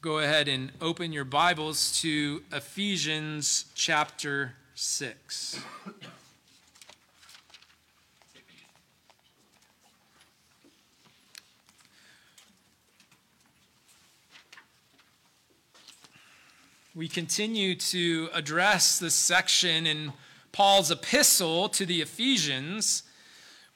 Go ahead and open your Bibles to Ephesians chapter 6. We continue to address this section in Paul's epistle to the Ephesians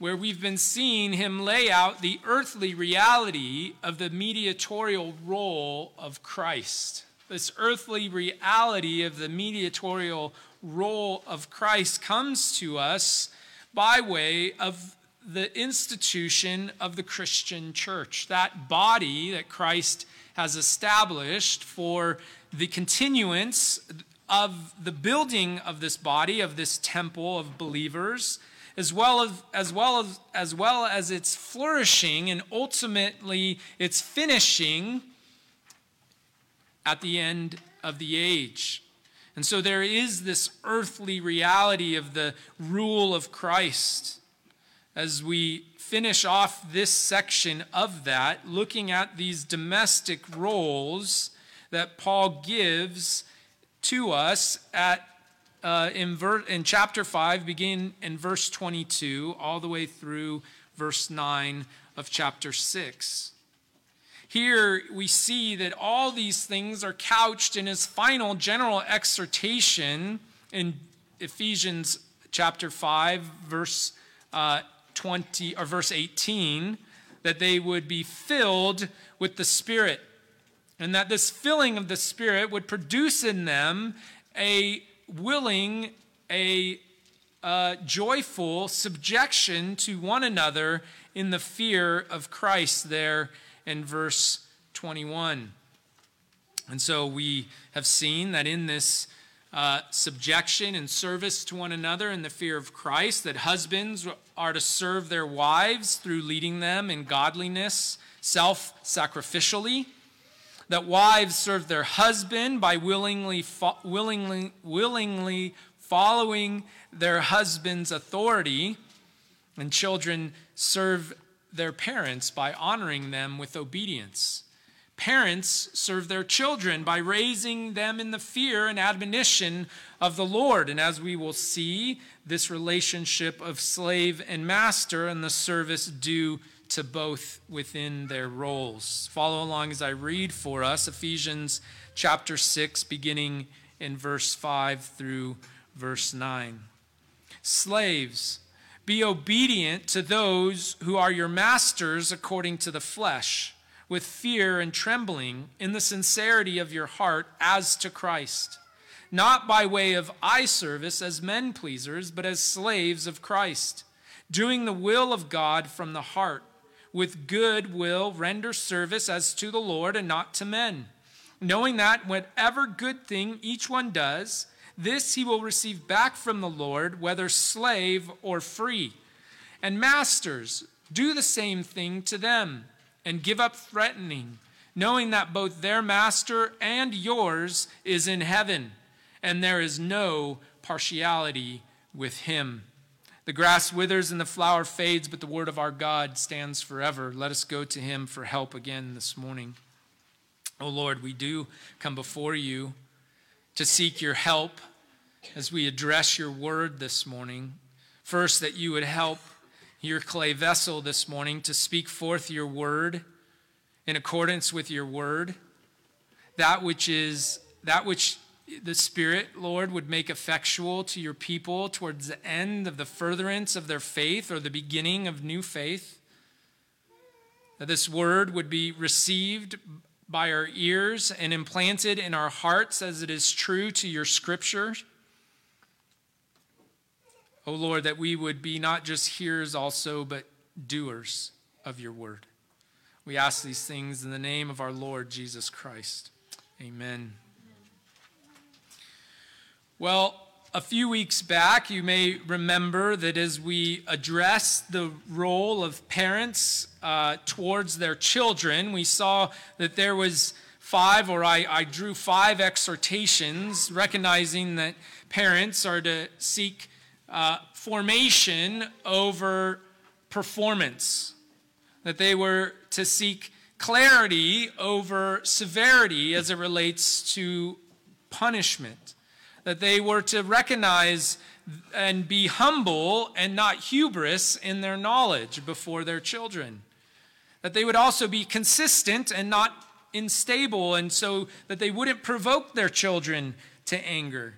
where we've been seeing him lay out the earthly reality of the mediatorial role of Christ. This earthly reality of the mediatorial role of Christ comes to us by way of the institution of the Christian church, that body that Christ has established for the continuance of the building of this body, of this temple of believers as well as, as, well as, as well as its flourishing and ultimately its finishing at the end of the age. And so there is this earthly reality of the rule of Christ. As we finish off this section of that, looking at these domestic roles that Paul gives to us at uh, in, ver- in chapter 5, begin in verse 22, all the way through verse 9 of chapter 6. Here we see that all these things are couched in his final general exhortation in Ephesians chapter 5, verse uh, 20 or verse 18, that they would be filled with the Spirit. And that this filling of the Spirit would produce in them a willing, a uh, joyful subjection to one another in the fear of Christ, there in verse 21. And so we have seen that in this uh, subjection and service to one another in the fear of Christ, that husbands are to serve their wives through leading them in godliness, self sacrificially that wives serve their husband by willingly, fo- willingly, willingly following their husband's authority, and children serve their parents by honoring them with obedience. Parents serve their children by raising them in the fear and admonition of the Lord. And as we will see, this relationship of slave and master and the service due to both within their roles. Follow along as I read for us Ephesians chapter 6, beginning in verse 5 through verse 9. Slaves, be obedient to those who are your masters according to the flesh, with fear and trembling, in the sincerity of your heart, as to Christ. Not by way of eye service as men pleasers, but as slaves of Christ, doing the will of God from the heart with good will render service as to the Lord and not to men, knowing that whatever good thing each one does, this he will receive back from the Lord, whether slave or free. And masters, do the same thing to them, and give up threatening, knowing that both their master and yours is in heaven, and there is no partiality with him. The grass withers and the flower fades, but the word of our God stands forever. Let us go to him for help again this morning. Oh Lord, we do come before you to seek your help as we address your word this morning. First, that you would help your clay vessel this morning to speak forth your word in accordance with your word, that which is that which the Spirit, Lord, would make effectual to your people towards the end of the furtherance of their faith or the beginning of new faith. That this word would be received by our ears and implanted in our hearts as it is true to your scripture. O oh Lord, that we would be not just hearers also, but doers of your word. We ask these things in the name of our Lord Jesus Christ. Amen. Well, a few weeks back, you may remember that as we addressed the role of parents uh, towards their children, we saw that there was five, or I, I drew five exhortations, recognizing that parents are to seek uh, formation over performance, that they were to seek clarity over severity as it relates to punishment. That they were to recognize and be humble and not hubris in their knowledge before their children. That they would also be consistent and not unstable, and so that they wouldn't provoke their children to anger.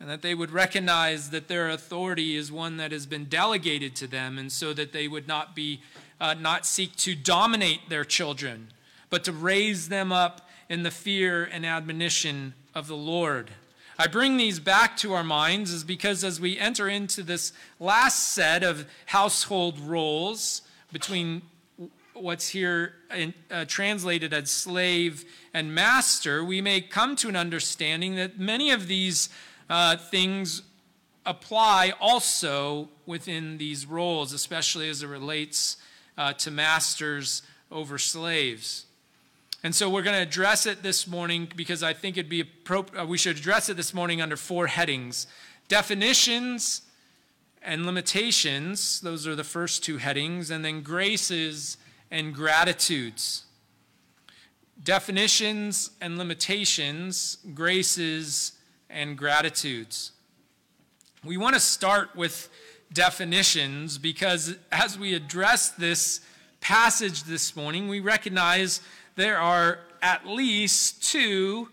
And that they would recognize that their authority is one that has been delegated to them, and so that they would not be uh, not seek to dominate their children, but to raise them up in the fear and admonition of the Lord. I bring these back to our minds is because as we enter into this last set of household roles between what's here in, uh, translated as slave and master, we may come to an understanding that many of these uh, things apply also within these roles, especially as it relates uh, to masters over slaves. And so we're going to address it this morning because I think it'd be appropriate. Uh, we should address it this morning under four headings definitions and limitations. Those are the first two headings. And then graces and gratitudes. Definitions and limitations, graces and gratitudes. We want to start with definitions because as we address this passage this morning, we recognize there are at least two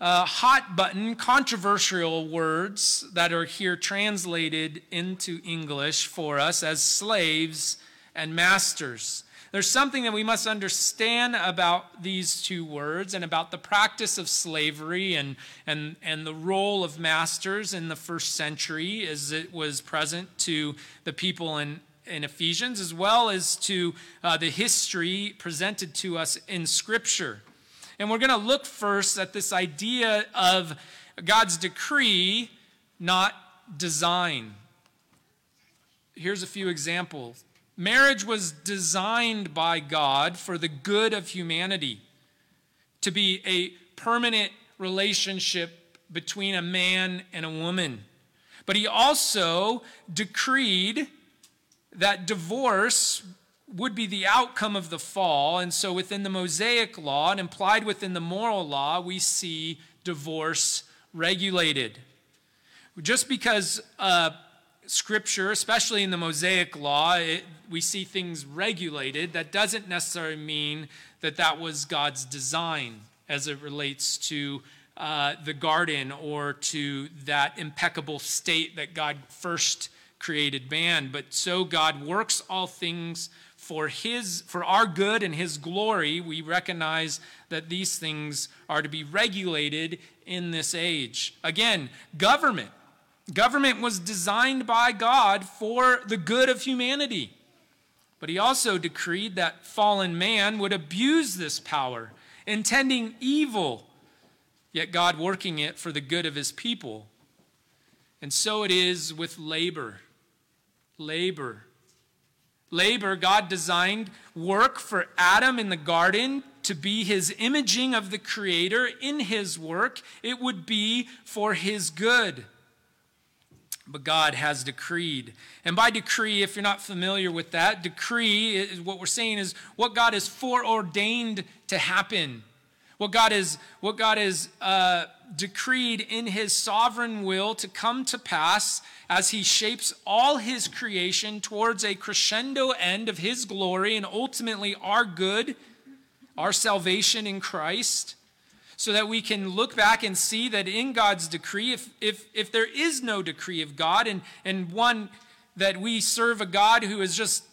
uh, hot button controversial words that are here translated into English for us as slaves and masters. There's something that we must understand about these two words and about the practice of slavery and, and, and the role of masters in the first century as it was present to the people in in Ephesians, as well as to uh, the history presented to us in Scripture. And we're going to look first at this idea of God's decree, not design. Here's a few examples. Marriage was designed by God for the good of humanity, to be a permanent relationship between a man and a woman. But he also decreed that divorce would be the outcome of the fall. And so within the Mosaic law and implied within the moral law, we see divorce regulated. Just because uh, Scripture, especially in the Mosaic law, it, we see things regulated, that doesn't necessarily mean that that was God's design as it relates to uh, the garden or to that impeccable state that God first created man, but so God works all things for his for our good and his glory. We recognize that these things are to be regulated in this age. Again, government. Government was designed by God for the good of humanity. But he also decreed that fallen man would abuse this power, intending evil, yet God working it for the good of his people. And so it is with labor labor. Labor, God designed work for Adam in the garden to be his imaging of the Creator in his work. It would be for his good. But God has decreed. And by decree, if you're not familiar with that, decree is what we're saying is what God has foreordained to happen. What God is, what God is uh, decreed in his sovereign will to come to pass as he shapes all his creation towards a crescendo end of his glory and ultimately our good, our salvation in Christ, so that we can look back and see that in God's decree, if, if, if there is no decree of God, and, and one that we serve a God who is just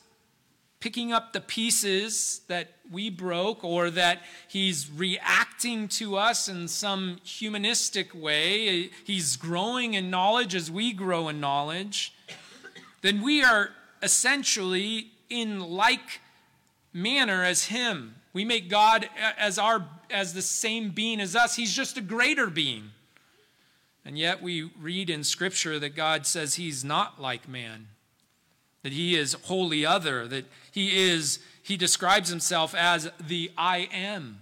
picking up the pieces that we broke or that he's reacting to us in some humanistic way, he's growing in knowledge as we grow in knowledge, then we are essentially in like manner as him. We make God as our as the same being as us. He's just a greater being. And yet we read in scripture that God says he's not like man that he is wholly other, that he is, he describes himself as the I am.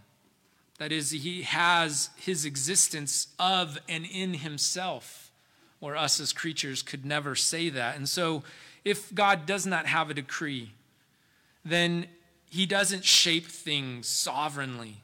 That is, he has his existence of and in himself, where us as creatures could never say that. And so, if God does not have a decree, then he doesn't shape things sovereignly.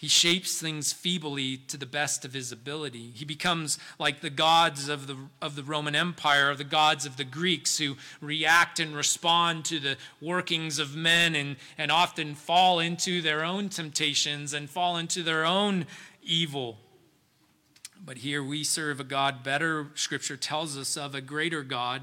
He shapes things feebly to the best of his ability. He becomes like the gods of the, of the Roman Empire, or the gods of the Greeks, who react and respond to the workings of men and, and often fall into their own temptations and fall into their own evil. But here we serve a God better, Scripture tells us of a greater God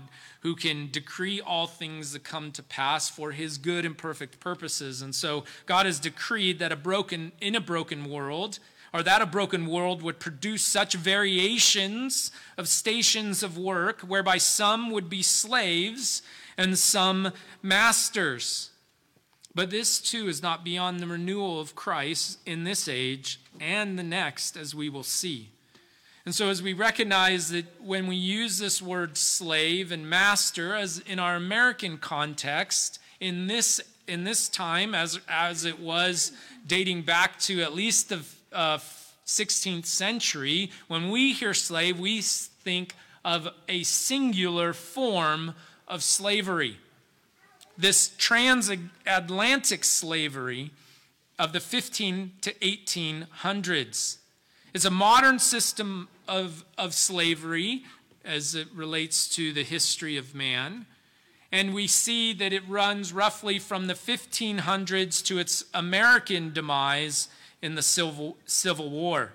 who can decree all things that come to pass for his good and perfect purposes. And so God has decreed that a broken, in a broken world, or that a broken world would produce such variations of stations of work whereby some would be slaves and some masters. But this too is not beyond the renewal of Christ in this age and the next, as we will see. And so, as we recognize that when we use this word slave and master, as in our American context, in this, in this time, as, as it was dating back to at least the uh, 16th century, when we hear slave, we think of a singular form of slavery. This transatlantic slavery of the 15 to 1800s. It's a modern system of, of slavery as it relates to the history of man. And we see that it runs roughly from the 1500s to its American demise in the Civil, Civil War.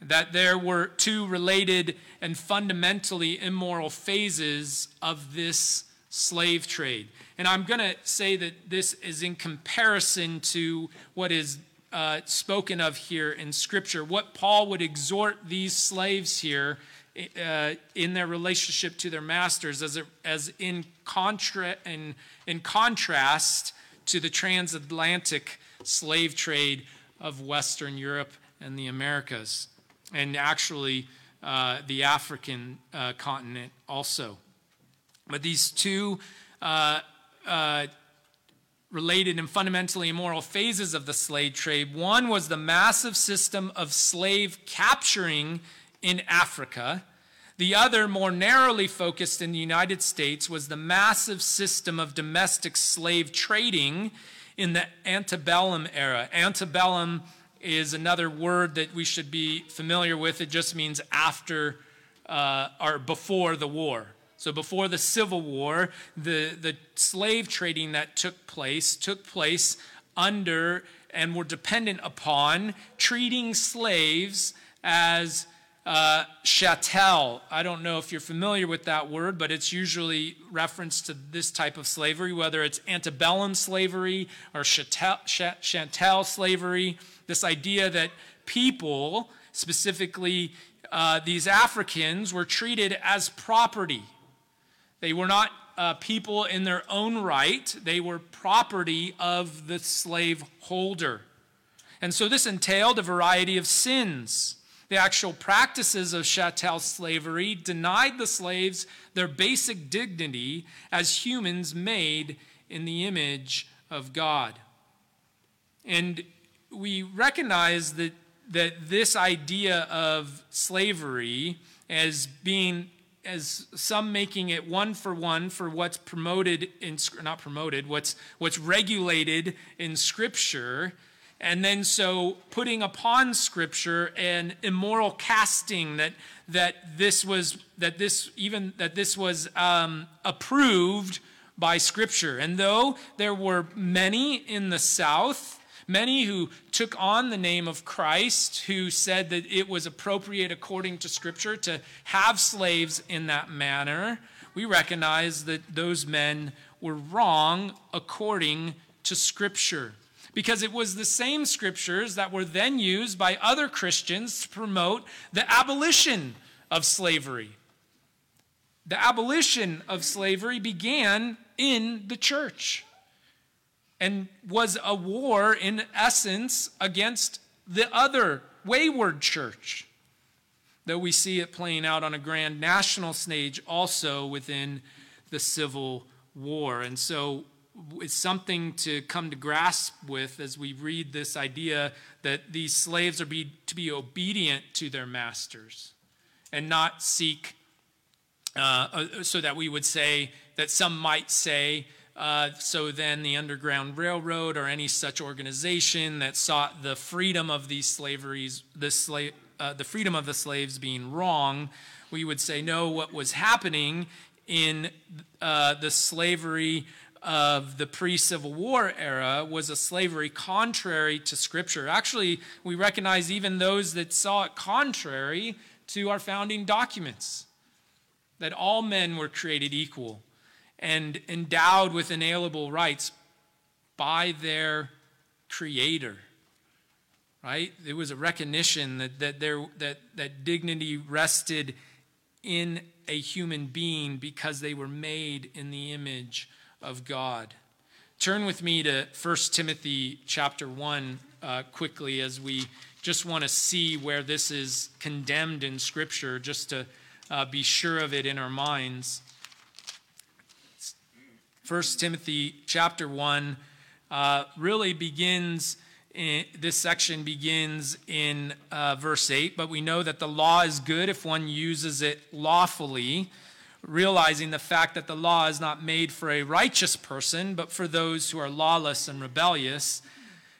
That there were two related and fundamentally immoral phases of this slave trade. And I'm going to say that this is in comparison to what is uh, spoken of here in Scripture, what Paul would exhort these slaves here uh, in their relationship to their masters, as, as in, contra- in, in contrast to the transatlantic slave trade of Western Europe and the Americas, and actually uh, the African uh, continent also. But these two uh, uh, related and fundamentally immoral phases of the slave trade. One was the massive system of slave capturing in Africa. The other, more narrowly focused in the United States, was the massive system of domestic slave trading in the antebellum era. Antebellum is another word that we should be familiar with. It just means after uh, or before the war. So before the Civil War, the, the slave trading that took place took place under and were dependent upon treating slaves as uh, chattel. I don't know if you're familiar with that word, but it's usually reference to this type of slavery, whether it's antebellum slavery or chattel, chattel slavery. This idea that people, specifically uh, these Africans, were treated as property they were not uh, people in their own right, they were property of the slaveholder. And so this entailed a variety of sins. The actual practices of chattel slavery denied the slaves their basic dignity as humans made in the image of God. And we recognize that, that this idea of slavery as being as some making it one for one for what's promoted in not promoted what's what's regulated in scripture and then so putting upon scripture an immoral casting that that this was that this even that this was um, approved by scripture. And though there were many in the south Many who took on the name of Christ, who said that it was appropriate according to Scripture to have slaves in that manner, we recognize that those men were wrong according to Scripture. Because it was the same scriptures that were then used by other Christians to promote the abolition of slavery. The abolition of slavery began in the church and was a war, in essence, against the other wayward church. Though we see it playing out on a grand national stage also within the Civil War. And so it's something to come to grasp with as we read this idea that these slaves are be, to be obedient to their masters and not seek, uh, uh so that we would say, that some might say, Uh, so then the Underground Railroad or any such organization that sought the freedom of these slaveries, the, slave, uh, the freedom of the slaves being wrong, we would say no, what was happening in uh, the slavery of the pre-Civil War era was a slavery contrary to Scripture. Actually, we recognize even those that saw it contrary to our founding documents, that all men were created equal and endowed with inalienable rights by their Creator. Right? It was a recognition that, that, there, that, that dignity rested in a human being because they were made in the image of God. Turn with me to 1 Timothy chapter 1 uh, quickly as we just want to see where this is condemned in Scripture, just to uh, be sure of it in our minds. 1 Timothy chapter 1 uh, really begins in, this section begins in uh, verse 8, but we know that the law is good if one uses it lawfully, realizing the fact that the law is not made for a righteous person, but for those who are lawless and rebellious,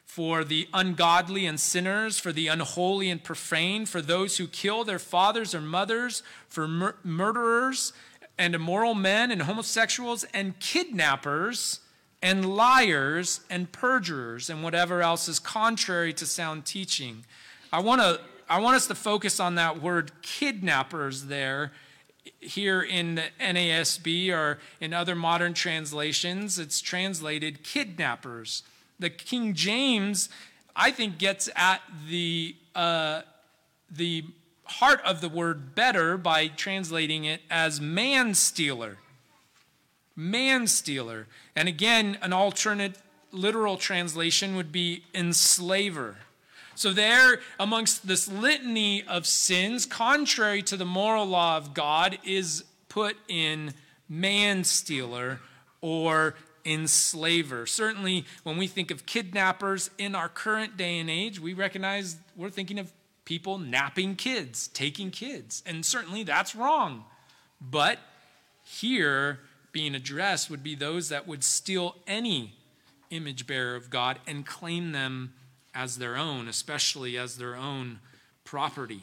for the ungodly and sinners, for the unholy and profane, for those who kill their fathers or mothers, for mur- murderers and immoral men and homosexuals and kidnappers and liars and perjurers and whatever else is contrary to sound teaching. I want to I want us to focus on that word kidnappers there here in the NASB or in other modern translations it's translated kidnappers. The King James I think gets at the uh, the heart of the word better by translating it as man stealer man stealer. And again, an alternate literal translation would be enslaver. So, there, amongst this litany of sins, contrary to the moral law of God, is put in man stealer or enslaver. Certainly, when we think of kidnappers in our current day and age, we recognize we're thinking of people napping kids, taking kids. And certainly that's wrong. But here, being addressed would be those that would steal any image bearer of God and claim them as their own, especially as their own property.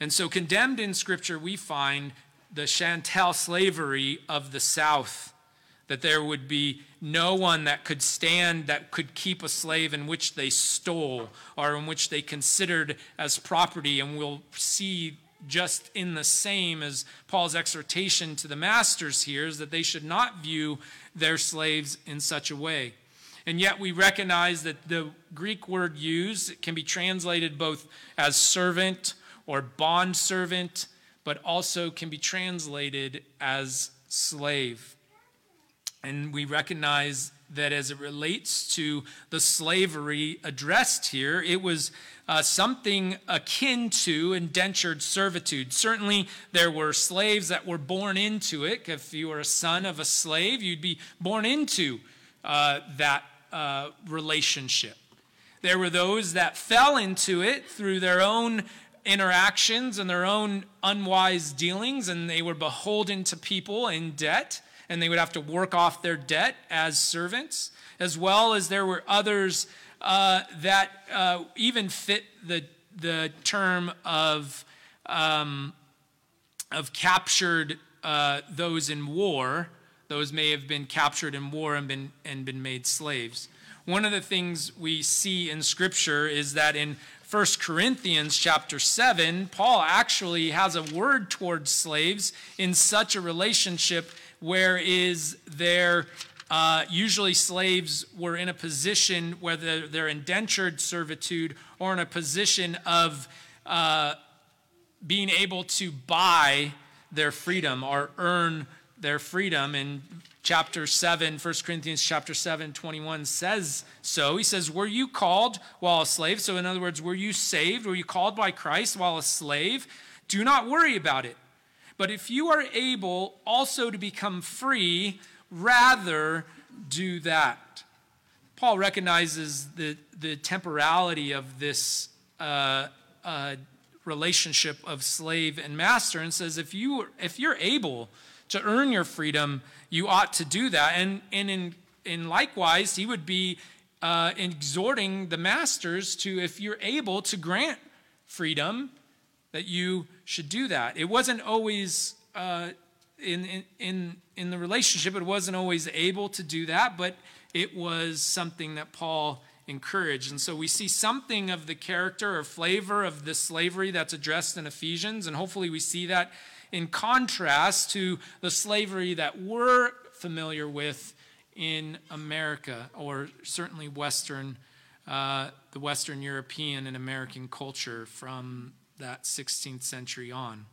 And so, condemned in Scripture, we find the chattel slavery of the South, that there would be no one that could stand, that could keep a slave in which they stole or in which they considered as property. And we'll see just in the same as Paul's exhortation to the masters here is that they should not view their slaves in such a way. And yet we recognize that the Greek word used can be translated both as servant or bond servant, but also can be translated as slave. And we recognize that as it relates to the slavery addressed here, it was uh, something akin to indentured servitude. Certainly, there were slaves that were born into it. If you were a son of a slave, you'd be born into uh, that uh, relationship. There were those that fell into it through their own interactions and their own unwise dealings, and they were beholden to people in debt, and they would have to work off their debt as servants, as well as there were others uh, that uh, even fit the, the term of, um, of captured uh, those in war. Those may have been captured in war and been, and been made slaves. One of the things we see in Scripture is that in 1 Corinthians chapter 7, Paul actually has a word towards slaves in such a relationship where is there uh, usually, slaves were in a position, whether they're indentured servitude or in a position of uh, being able to buy their freedom or earn their freedom. In chapter 7, 1 Corinthians chapter 7, 21 says so. He says, Were you called while a slave? So, in other words, were you saved? Were you called by Christ while a slave? Do not worry about it. But if you are able also to become free, rather do that. Paul recognizes the, the temporality of this uh, uh, relationship of slave and master and says if, you, if you're able to earn your freedom, you ought to do that. And, and in, in likewise, he would be uh, exhorting the masters to, if you're able to grant freedom, that you should do that. It wasn't always uh, in, in, in the relationship, it wasn't always able to do that, but it was something that Paul encouraged. And so we see something of the character or flavor of the slavery that's addressed in Ephesians, and hopefully we see that in contrast to the slavery that we're familiar with in America, or certainly Western, uh, the Western European and American culture from that 16th century on.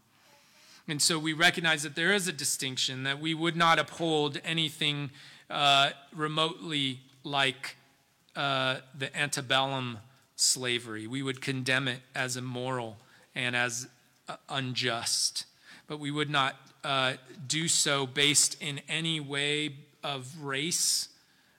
And so we recognize that there is a distinction, that we would not uphold anything uh, remotely like uh, the antebellum slavery. We would condemn it as immoral and as uh, unjust. But we would not uh, do so based in any way of race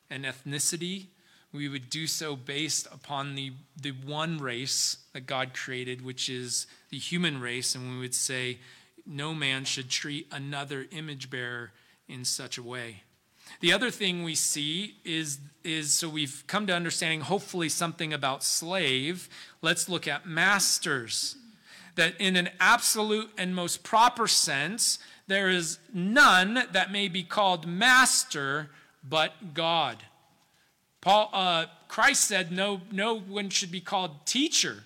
and ethnicity. We would do so based upon the, the one race that God created, which is the human race. And we would say, no man should treat another image bearer in such a way. The other thing we see is, is so we've come to understanding hopefully something about slave. Let's look at masters. That in an absolute and most proper sense, there is none that may be called master but God. Paul, uh, Christ said no, no one should be called teacher.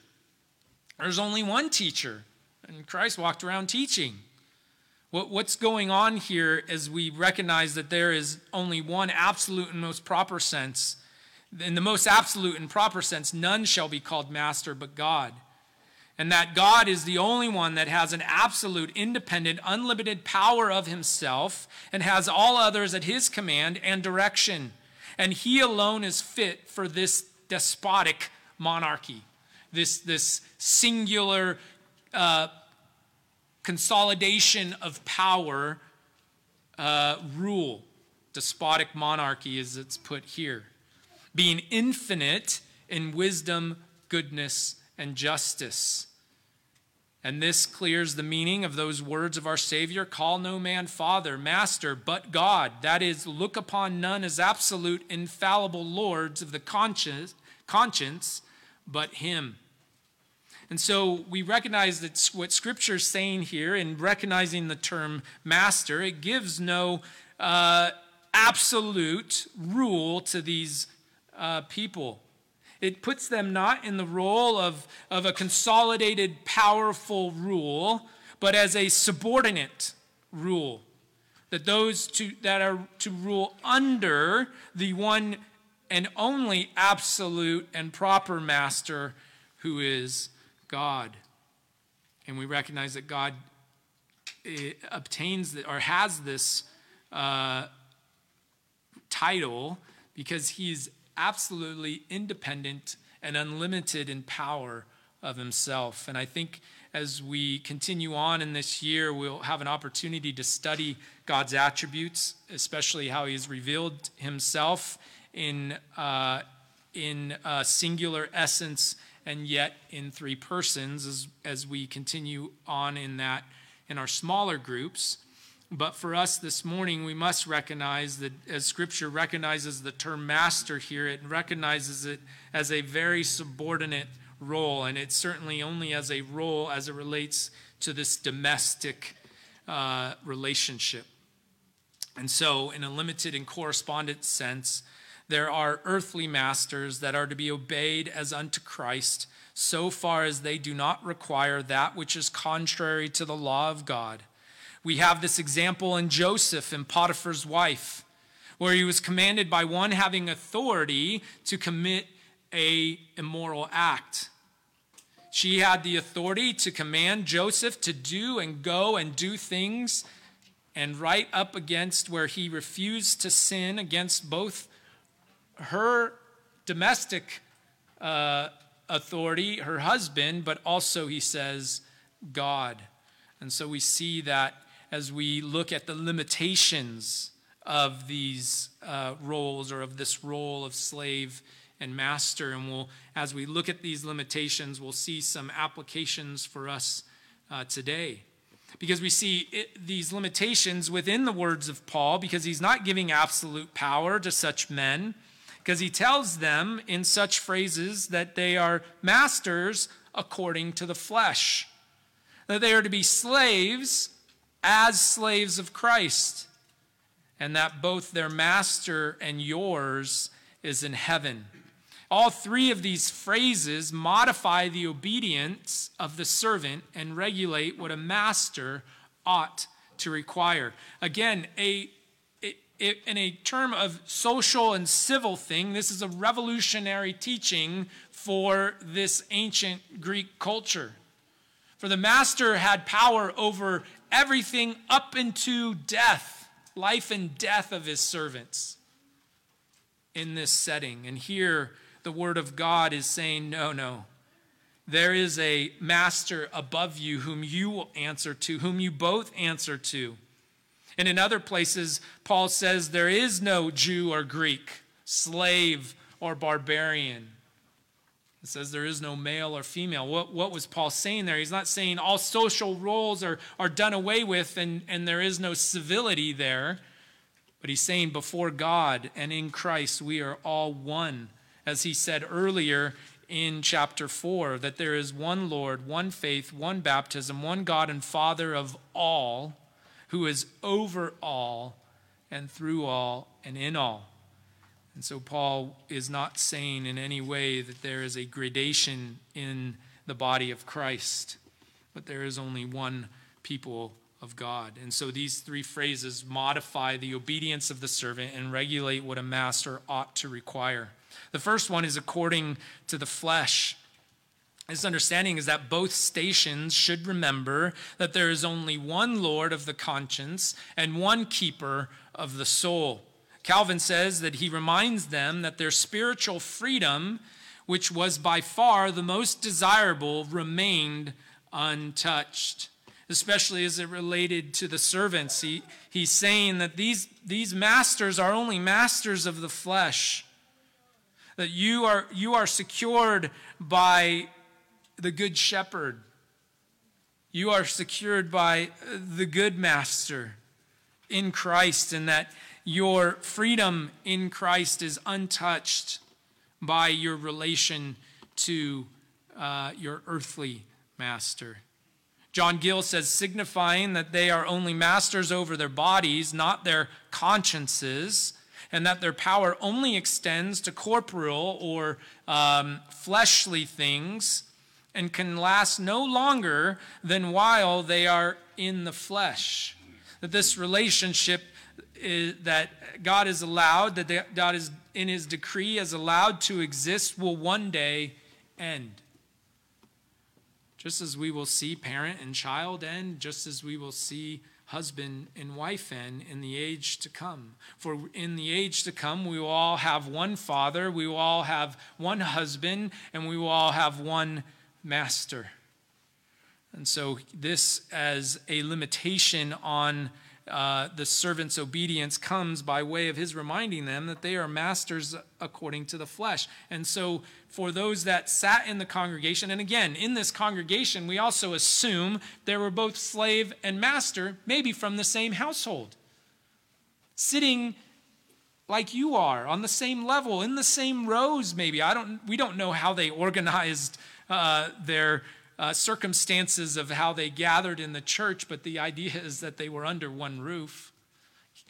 There's only one teacher, and Christ walked around teaching. What, what's going on here as we recognize that there is only one absolute and most proper sense. In the most absolute and proper sense, none shall be called master but God. And that God is the only one that has an absolute, independent, unlimited power of himself and has all others at his command and direction. And he alone is fit for this despotic monarchy, this, this singular uh, consolidation of power uh, rule. Despotic monarchy, as it's put here. Being infinite in wisdom, goodness, and justice. And this clears the meaning of those words of our Savior call no man father, master, but God. That is, look upon none as absolute, infallible lords of the conscience, conscience but Him. And so we recognize that what Scripture is saying here in recognizing the term master, it gives no uh, absolute rule to these uh, people. It puts them not in the role of, of a consolidated, powerful rule, but as a subordinate rule. That those to, that are to rule under the one and only absolute and proper master who is God. And we recognize that God eh, obtains or has this uh, title because he's absolutely independent and unlimited in power of himself. And I think as we continue on in this year, we'll have an opportunity to study God's attributes, especially how he's revealed himself in, uh, in singular essence and yet in three persons as, as we continue on in that in our smaller groups. But for us this morning, we must recognize that as Scripture recognizes the term master here, it recognizes it as a very subordinate role, and it's certainly only as a role as it relates to this domestic uh, relationship. And so, in a limited and correspondent sense, there are earthly masters that are to be obeyed as unto Christ, so far as they do not require that which is contrary to the law of God. We have this example in Joseph and Potiphar's wife, where he was commanded by one having authority to commit a immoral act. She had the authority to command Joseph to do and go and do things and right up against where he refused to sin against both her domestic uh, authority, her husband, but also, he says, God. And so we see that as we look at the limitations of these uh, roles or of this role of slave and master. And we'll, as we look at these limitations, we'll see some applications for us uh, today. because we see it, these limitations within the words of Paul, because he's not giving absolute power to such men, because he tells them in such phrases that they are masters according to the flesh, that they are to be slaves as slaves of Christ, and that both their master and yours is in heaven. All three of these phrases modify the obedience of the servant and regulate what a master ought to require. Again, a in a term of social and civil thing, this is a revolutionary teaching for this ancient Greek culture. For the master had power over everything up into death, life and death of his servants in this setting. And here, the word of God is saying, no, no. There is a master above you whom you will answer to, whom you both answer to. And in other places, Paul says there is no Jew or Greek, slave or barbarian. It says there is no male or female. What, what was Paul saying there? He's not saying all social roles are, are done away with and, and there is no civility there. But he's saying before God and in Christ, we are all one. As he said earlier in chapter 4, that there is one Lord, one faith, one baptism, one God and Father of all, who is over all and through all and in all. And so Paul is not saying in any way that there is a gradation in the body of Christ, but there is only one people of God. And so these three phrases modify the obedience of the servant and regulate what a master ought to require. The first one is according to the flesh. His understanding is that both stations should remember that there is only one Lord of the conscience and one keeper of the soul. Calvin says that he reminds them that their spiritual freedom, which was by far the most desirable, remained untouched, especially as it related to the servants. He, he's saying that these, these masters are only masters of the flesh, that you are, you are secured by the good shepherd. You are secured by the good master in Christ, and that your freedom in Christ is untouched by your relation to uh, your earthly master. John Gill says, signifying that they are only masters over their bodies, not their consciences, and that their power only extends to corporeal or um, fleshly things and can last no longer than while they are in the flesh. That this relationship is, that God is allowed, that God is in his decree has allowed to exist, will one day end. Just as we will see parent and child end, just as we will see husband and wife end in the age to come. For in the age to come, we will all have one father, we will all have one husband, and we will all have one master. And so, this as a limitation on uh, the servant's obedience comes by way of his reminding them that they are masters according to the flesh. And so, for those that sat in the congregation, and again, in this congregation, we also assume there were both slave and master, maybe from the same household, sitting like you are on the same level in the same rows maybe i don't we don't know how they organized uh, their uh, circumstances of how they gathered in the church, but the idea is that they were under one roof,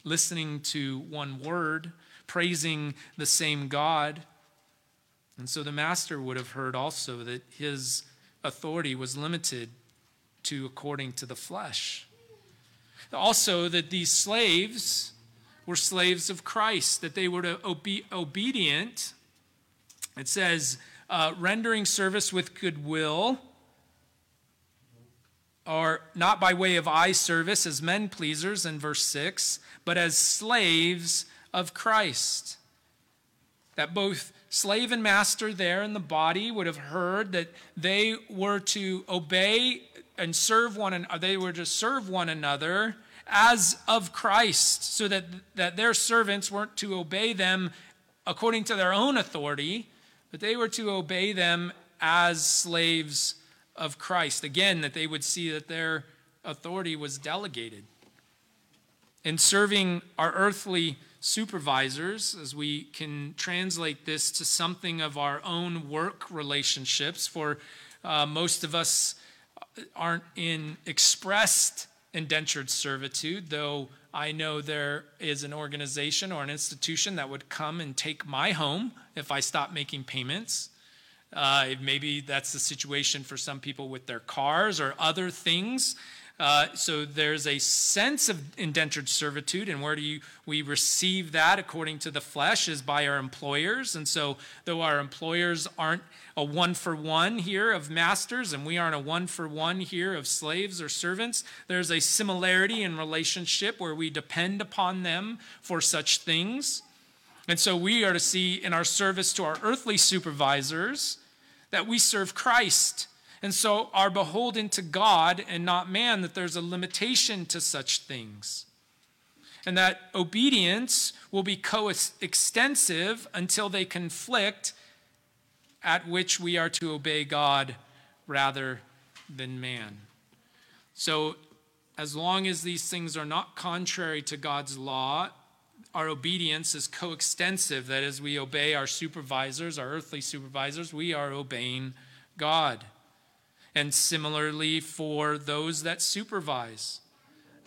listening to one word, praising the same God. And so the master would have heard also that his authority was limited to according to the flesh. Also, that these slaves were slaves of Christ, that they were to obe- obedient. It says, uh, rendering service with goodwill are not by way of eye service as men pleasers in verse 6, but as slaves of Christ. That both slave and master there in the body would have heard that they were to obey and serve one another, they were to serve one another as of Christ, so that, that their servants weren't to obey them according to their own authority, but they were to obey them as slaves of Christ. Again, that they would see that their authority was delegated. In serving our earthly supervisors, as we can translate this to something of our own work relationships, for uh, most of us aren't in expressed indentured servitude, though I know there is an organization or an institution that would come and take my home if I stop making payments. Uh, maybe that's the situation for some people with their cars or other things. Uh, so there's a sense of indentured servitude, and where do you, we receive that according to the flesh is by our employers. And so, though our employers aren't a one for one here of masters, and we aren't a one for one here of slaves or servants, there's a similarity in relationship where we depend upon them for such things. And so, we are to see in our service to our earthly supervisors that we serve Christ and so are beholden to God and not man, that there's a limitation to such things. And that obedience will be coextensive until they conflict, at which we are to obey God rather than man. So, as long as these things are not contrary to God's law, our obedience is coextensive. That as we obey our supervisors, our earthly supervisors, we are obeying God and similarly for those that supervise.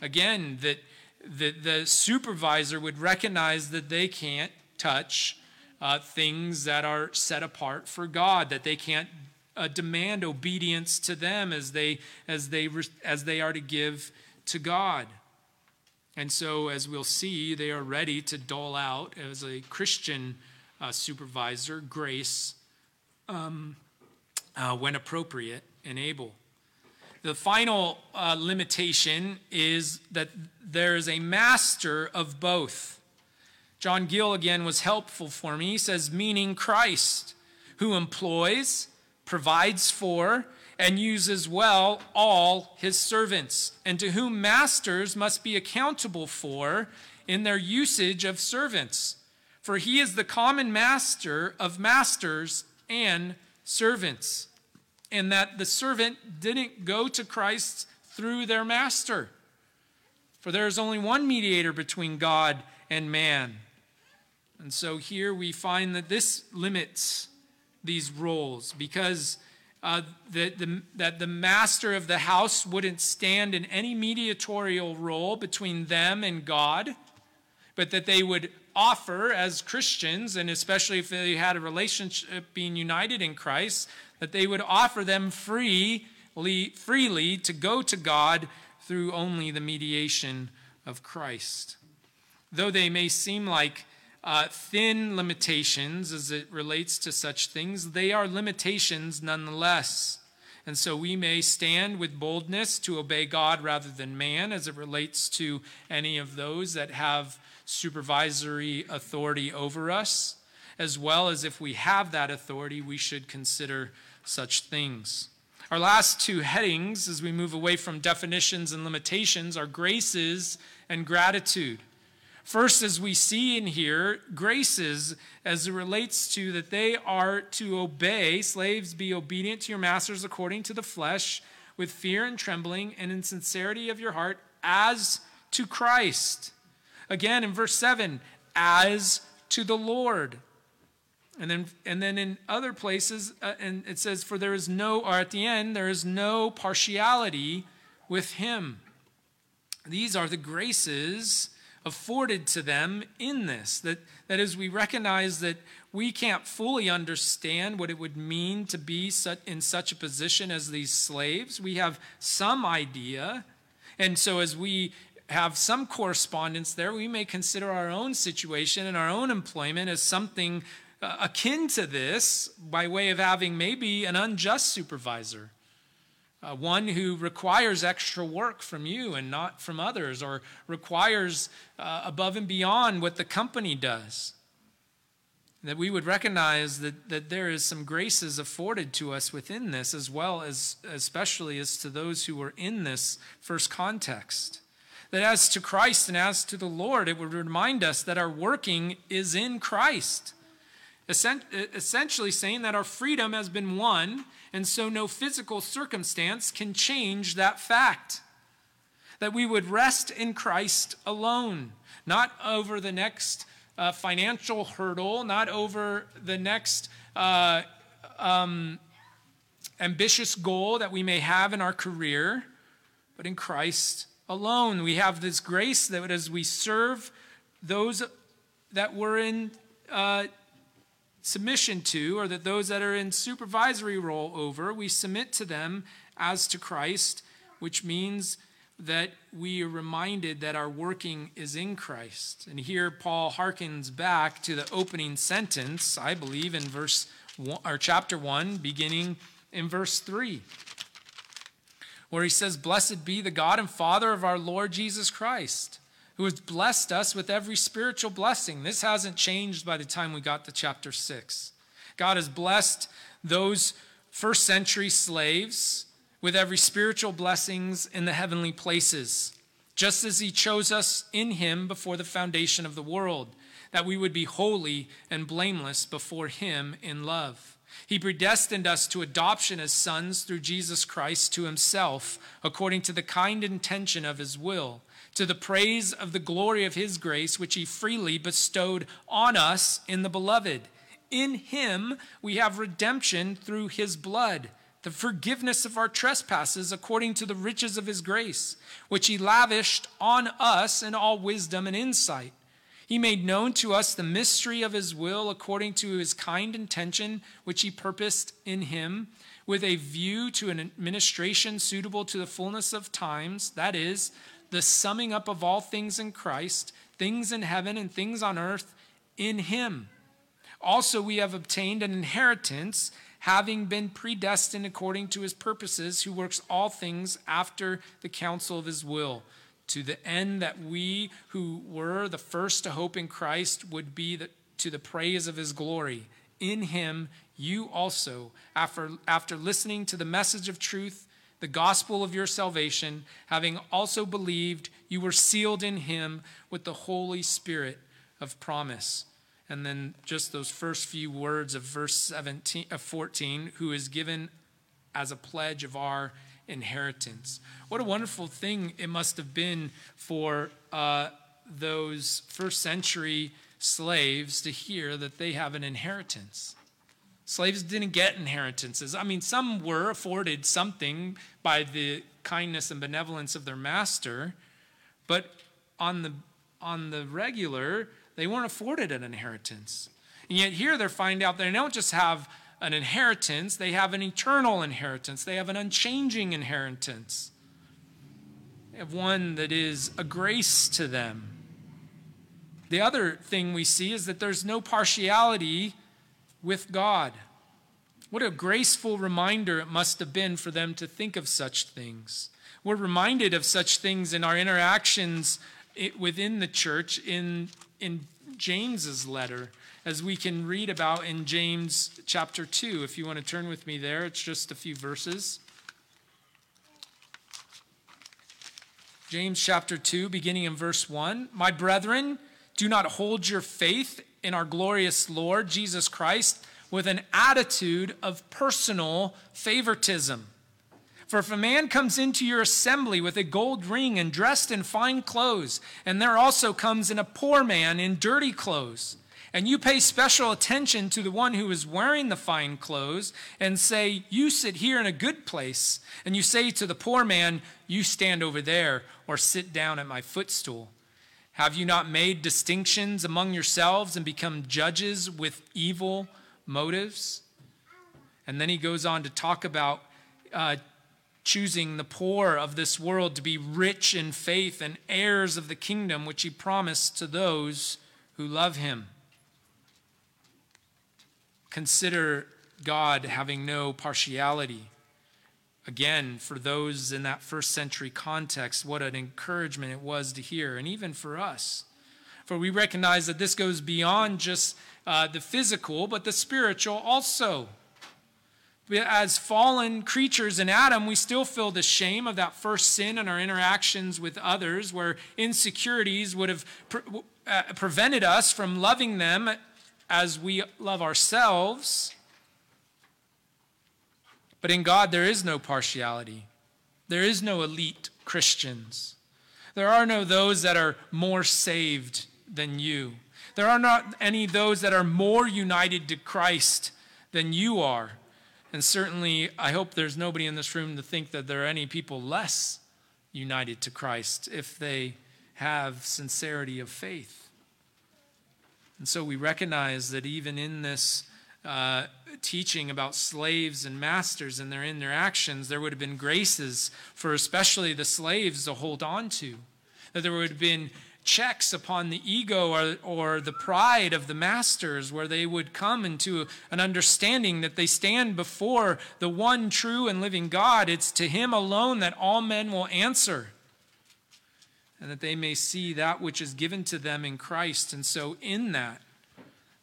Again, that, that the supervisor would recognize that they can't touch uh, things that are set apart for God, that they can't uh, demand obedience to them as they, as, they, as they are to give to God. And so, as we'll see, they are ready to dole out, as a Christian uh, supervisor, grace um, uh, when appropriate and able. The final uh, limitation is that there is a master of both. John Gill again was helpful for me. He says, meaning Christ, who employs, provides for, and uses well all his servants, and to whom masters must be accountable for in their usage of servants. For he is the common master of masters and servants and that the servant didn't go to Christ through their master. For there is only one mediator between God and man. And so here we find that this limits these roles because uh, the, the, that the master of the house wouldn't stand in any mediatorial role between them and God, but that they would offer as Christians, and especially if they had a relationship being united in Christ, that they would offer them freely, freely to go to God through only the mediation of Christ. Though they may seem like uh, thin limitations as it relates to such things, they are limitations nonetheless. And so we may stand with boldness to obey God rather than man as it relates to any of those that have supervisory authority over us, as well as if we have that authority, we should consider such things. Our last two headings, as we move away from definitions and limitations, are graces and gratitude. First, as we see in here, graces as it relates to that they are to obey, slaves, be obedient to your masters according to the flesh, with fear and trembling, and in sincerity of your heart, as to Christ. Again, in verse 7, as to the Lord. And then, and then in other places, uh, and it says, For there is no, or at the end, there is no partiality with him. These are the graces afforded to them in this. That, that is, we recognize that we can't fully understand what it would mean to be such, in such a position as these slaves. We have some idea. And so, as we have some correspondence there, we may consider our own situation and our own employment as something uh, akin to this by way of having maybe an unjust supervisor, uh, one who requires extra work from you and not from others, or requires uh, above and beyond what the company does. That we would recognize that, that there is some graces afforded to us within this, as well as, especially as to those who were in this first context that as to Christ and as to the Lord, it would remind us that our working is in Christ essentially saying that our freedom has been won, and so no physical circumstance can change that fact. that we would rest in Christ alone, not over the next uh, financial hurdle, not over the next uh, um, ambitious goal that we may have in our career, but in Christ alone. We have this grace that as we serve those that we're in uh, submission to, or that those that are in supervisory role over, we submit to them as to Christ, which means that we are reminded that our working is in Christ. And here Paul harkens back to the opening sentence, I believe, in verse one, or chapter 1, beginning in verse 3, where he says, Blessed be the God and Father of our Lord Jesus Christ, who has blessed us with every spiritual blessing. This hasn't changed by the time we got to chapter 6. God has blessed those first century slaves with every spiritual blessings in the heavenly places, just as he chose us in him before the foundation of the world, that we would be holy and blameless before him in love. He predestined us to adoption as sons through Jesus Christ to himself, according to the kind intention of his will, to the praise of the glory of his grace, which he freely bestowed on us in the beloved. In him we have redemption through his blood the forgiveness of our trespasses according to the riches of his grace, which he lavished on us in all wisdom and insight. He made known to us the mystery of his will according to his kind intention, which he purposed in him, with a view to an administration suitable to the fullness of times, that is, the summing up of all things in Christ, things in heaven and things on earth, in him. Also, we have obtained an inheritance having been predestined according to his purposes, who works all things after the counsel of his will, to the end that we who were the first to hope in Christ would be the, to the praise of his glory. In him, you also, after, after listening to the message of truth, the gospel of your salvation, having also believed, you were sealed in him with the Holy Spirit of promise. And then just those first few words of verse 17 of 14 who is given as a pledge of our inheritance. What a wonderful thing it must have been for uh, those first century slaves to hear that they have an inheritance slaves didn't get inheritances i mean some were afforded something by the kindness and benevolence of their master but on the on the regular they weren't afforded an inheritance. And yet here they're finding out they don't just have an inheritance, they have an eternal inheritance. They have an unchanging inheritance. They have one that is a grace to them. The other thing we see is that there's no partiality with God. What a graceful reminder it must have been for them to think of such things. We're reminded of such things in our interactions within the church in in James's letter, as we can read about in James chapter 2. If you want to turn with me there, it's just a few verses. James chapter 2, beginning in verse 1. My brethren, do not hold your faith in our glorious Lord Jesus Christ with an attitude of personal favoritism. For if a man comes into your assembly with a gold ring and dressed in fine clothes, and there also comes in a poor man in dirty clothes, and you pay special attention to the one who is wearing the fine clothes, and say, You sit here in a good place, and you say to the poor man, You stand over there, or sit down at my footstool. Have you not made distinctions among yourselves and become judges with evil motives? And then he goes on to talk about. Uh, choosing the poor of this world to be rich in faith and heirs of the kingdom which he promised to those who love him. Consider God having no partiality. Again, for those in that first century context, what an encouragement it was to hear, and even for us. For we recognize that this goes beyond just uh, the physical, but the spiritual also as fallen creatures in Adam, we still feel the shame of that first sin in our interactions with others, where insecurities would have pre- uh, prevented us from loving them as we love ourselves. But in God, there is no partiality, there is no elite Christians. There are no those that are more saved than you. There are not any those that are more united to Christ than you are. And certainly, I hope there's nobody in this room to think that there are any people less united to Christ if they have sincerity of faith. And so we recognize that even in this uh, teaching about slaves and masters and their interactions, there would have been graces for especially the slaves to hold on to. That there would have been checks upon the ego or, or the pride of the masters, where they would come into an understanding that they stand before the one true and living God. It's to Him alone that all men will answer, and that they may see that which is given to them in Christ. And so, in that,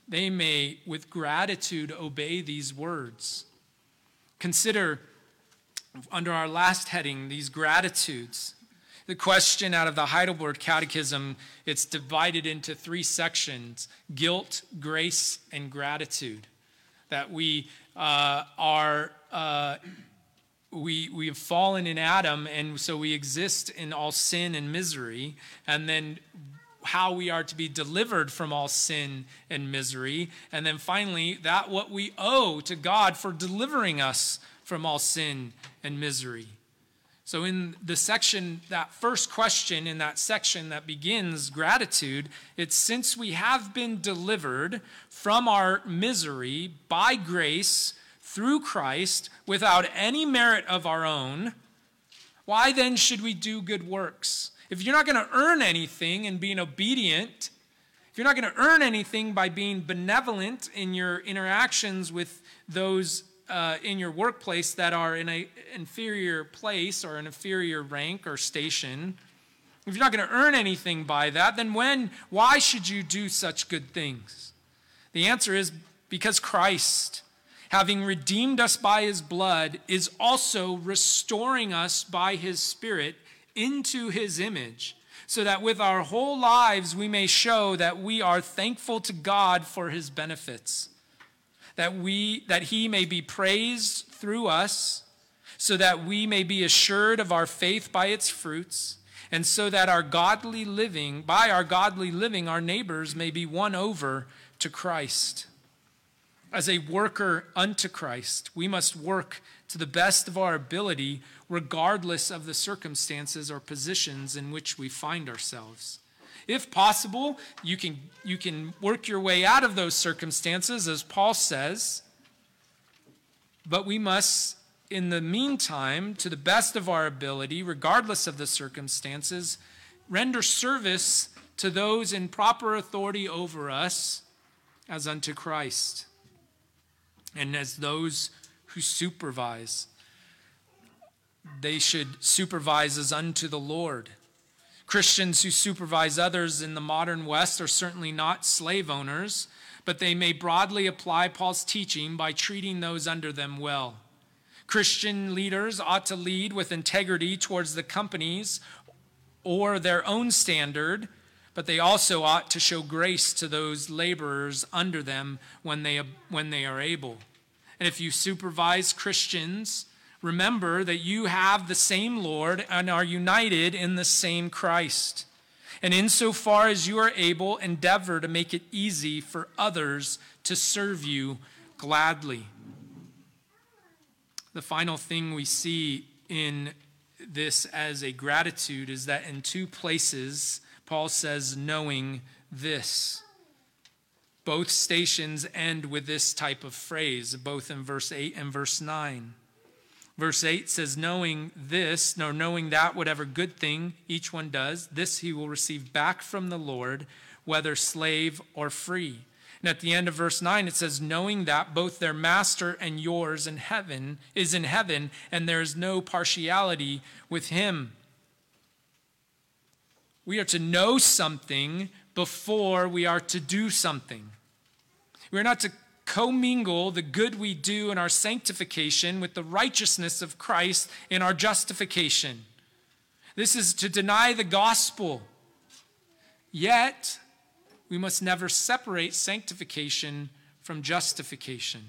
they may, with gratitude, obey these words. Consider under our last heading these gratitudes. The question out of the Heidelberg Catechism, it's divided into three sections guilt, grace, and gratitude. That we uh, are. Uh, we, we have fallen in Adam, and so we exist in all sin and misery. And then how we are to be delivered from all sin and misery. And then finally, that what we owe to God for delivering us from all sin and misery. So, in the section, that first question in that section that begins gratitude, it's since we have been delivered from our misery by grace through Christ without any merit of our own, why then should we do good works? If you're not going to earn anything in being obedient, if you're not going to earn anything by being benevolent in your interactions with those uh, in your workplace that are in an inferior place or an inferior rank or station, if you're not going to earn anything by that, then when, why should you do such good things? The answer is because Christ, having redeemed us by his blood, is also restoring us by his Spirit into his image, so that with our whole lives we may show that we are thankful to God for his benefits that we that he may be praised through us so that we may be assured of our faith by its fruits and so that our godly living by our godly living our neighbors may be won over to Christ. As a worker unto Christ we must work to the best of our ability regardless of the circumstances or positions in which we find ourselves if possible, you can, you can work your way out of those circumstances, as Paul says. But we must, in the meantime, to the best of our ability, regardless of the circumstances, render service to those in proper authority over us as unto Christ and as those who supervise. They should supervise as unto the Lord. Christians who supervise others in the modern West are certainly not slave owners, but they may broadly apply Paul's teaching by treating those under them well. Christian leaders ought to lead with integrity towards the companies or their own standard, but they also ought to show grace to those laborers under them when they, when they are able. And if you supervise Christians, remember that you have the same Lord and are united in the same Christ. And insofar as you are able, endeavor to make it easy for others to serve you gladly. The final thing we see in this as a gratitude is that in two places, Paul says, knowing this. Both stations end with this type of phrase, both in verse 8 and verse 9. Verse 8 says, Knowing this, nor knowing that, whatever good thing each one does, this he will receive back from the Lord, whether slave or free. And at the end of verse 9, it says, Knowing that both their master and yours in heaven is in heaven, and there is no partiality with him. We are to know something before we are to do something. We are not to commingle the good we do in our sanctification with the righteousness of Christ in our justification. This is to deny the gospel. Yet, we must never separate sanctification from justification.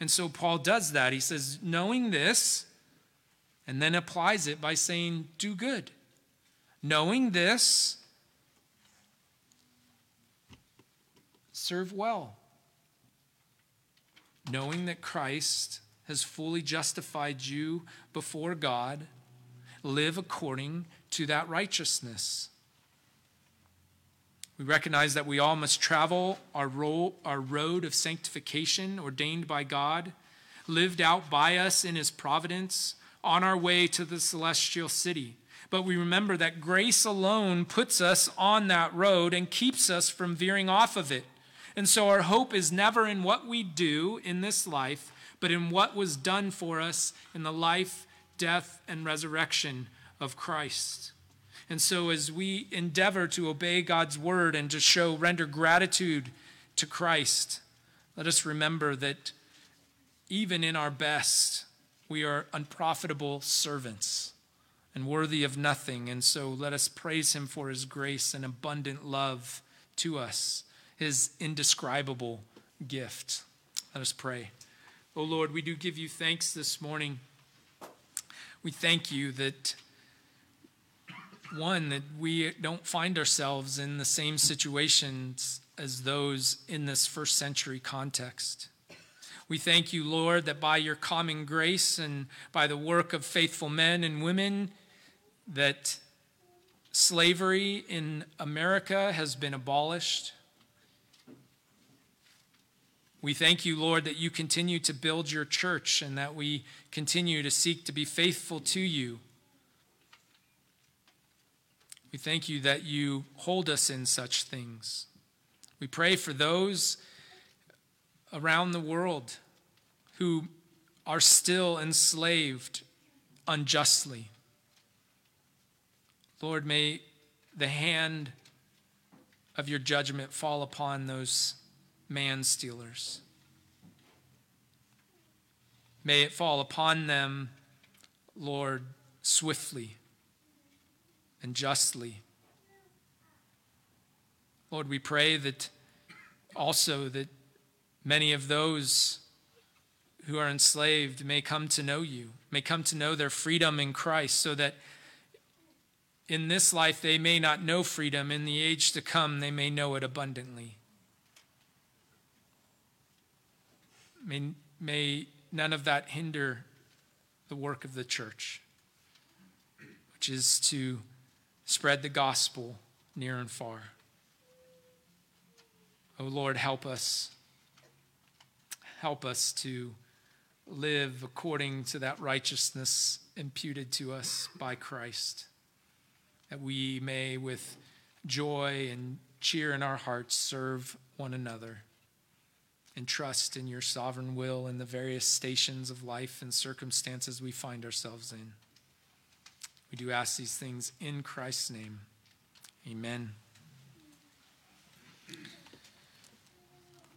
And so Paul does that. He says, knowing this, and then applies it by saying, do good. Knowing this, serve well. Knowing that Christ has fully justified you before God, live according to that righteousness. We recognize that we all must travel our, role, our road of sanctification ordained by God, lived out by us in His providence, on our way to the celestial city. But we remember that grace alone puts us on that road and keeps us from veering off of it. And so our hope is never in what we do in this life, but in what was done for us in the life, death, and resurrection of Christ. And so, as we endeavor to obey God's word and to show, render gratitude to Christ, let us remember that even in our best, we are unprofitable servants and worthy of nothing. And so, let us praise Him for His grace and abundant love to us, His indescribable gift. Let us pray. Oh Lord, we do give you thanks this morning. We thank you that one, that we don't find ourselves in the same situations as those in this first century context. We thank you, Lord, that by your common grace and by the work of faithful men and women, that slavery in America has been abolished. We thank you, Lord, that you continue to build your church and that we continue to seek to be faithful to you we thank you that you hold us in such things. We pray for those around the world who are still enslaved unjustly. Lord, may the hand of your judgment fall upon those man stealers. May it fall upon them, Lord, swiftly and justly. Lord, we pray that also that many of those who are enslaved may come to know you, may come to know their freedom in Christ, so that in this life they may not know freedom, in the age to come they may know it abundantly. May, may none of that hinder the work of the church, which is to spread the gospel near and far. Oh Lord, help us. Help us to live according to that righteousness imputed to us by Christ, that we may, with joy and cheer in our hearts, serve one another and trust in your sovereign will in the various stations of life and circumstances we find ourselves in. We do ask these things in Christ's name. Amen.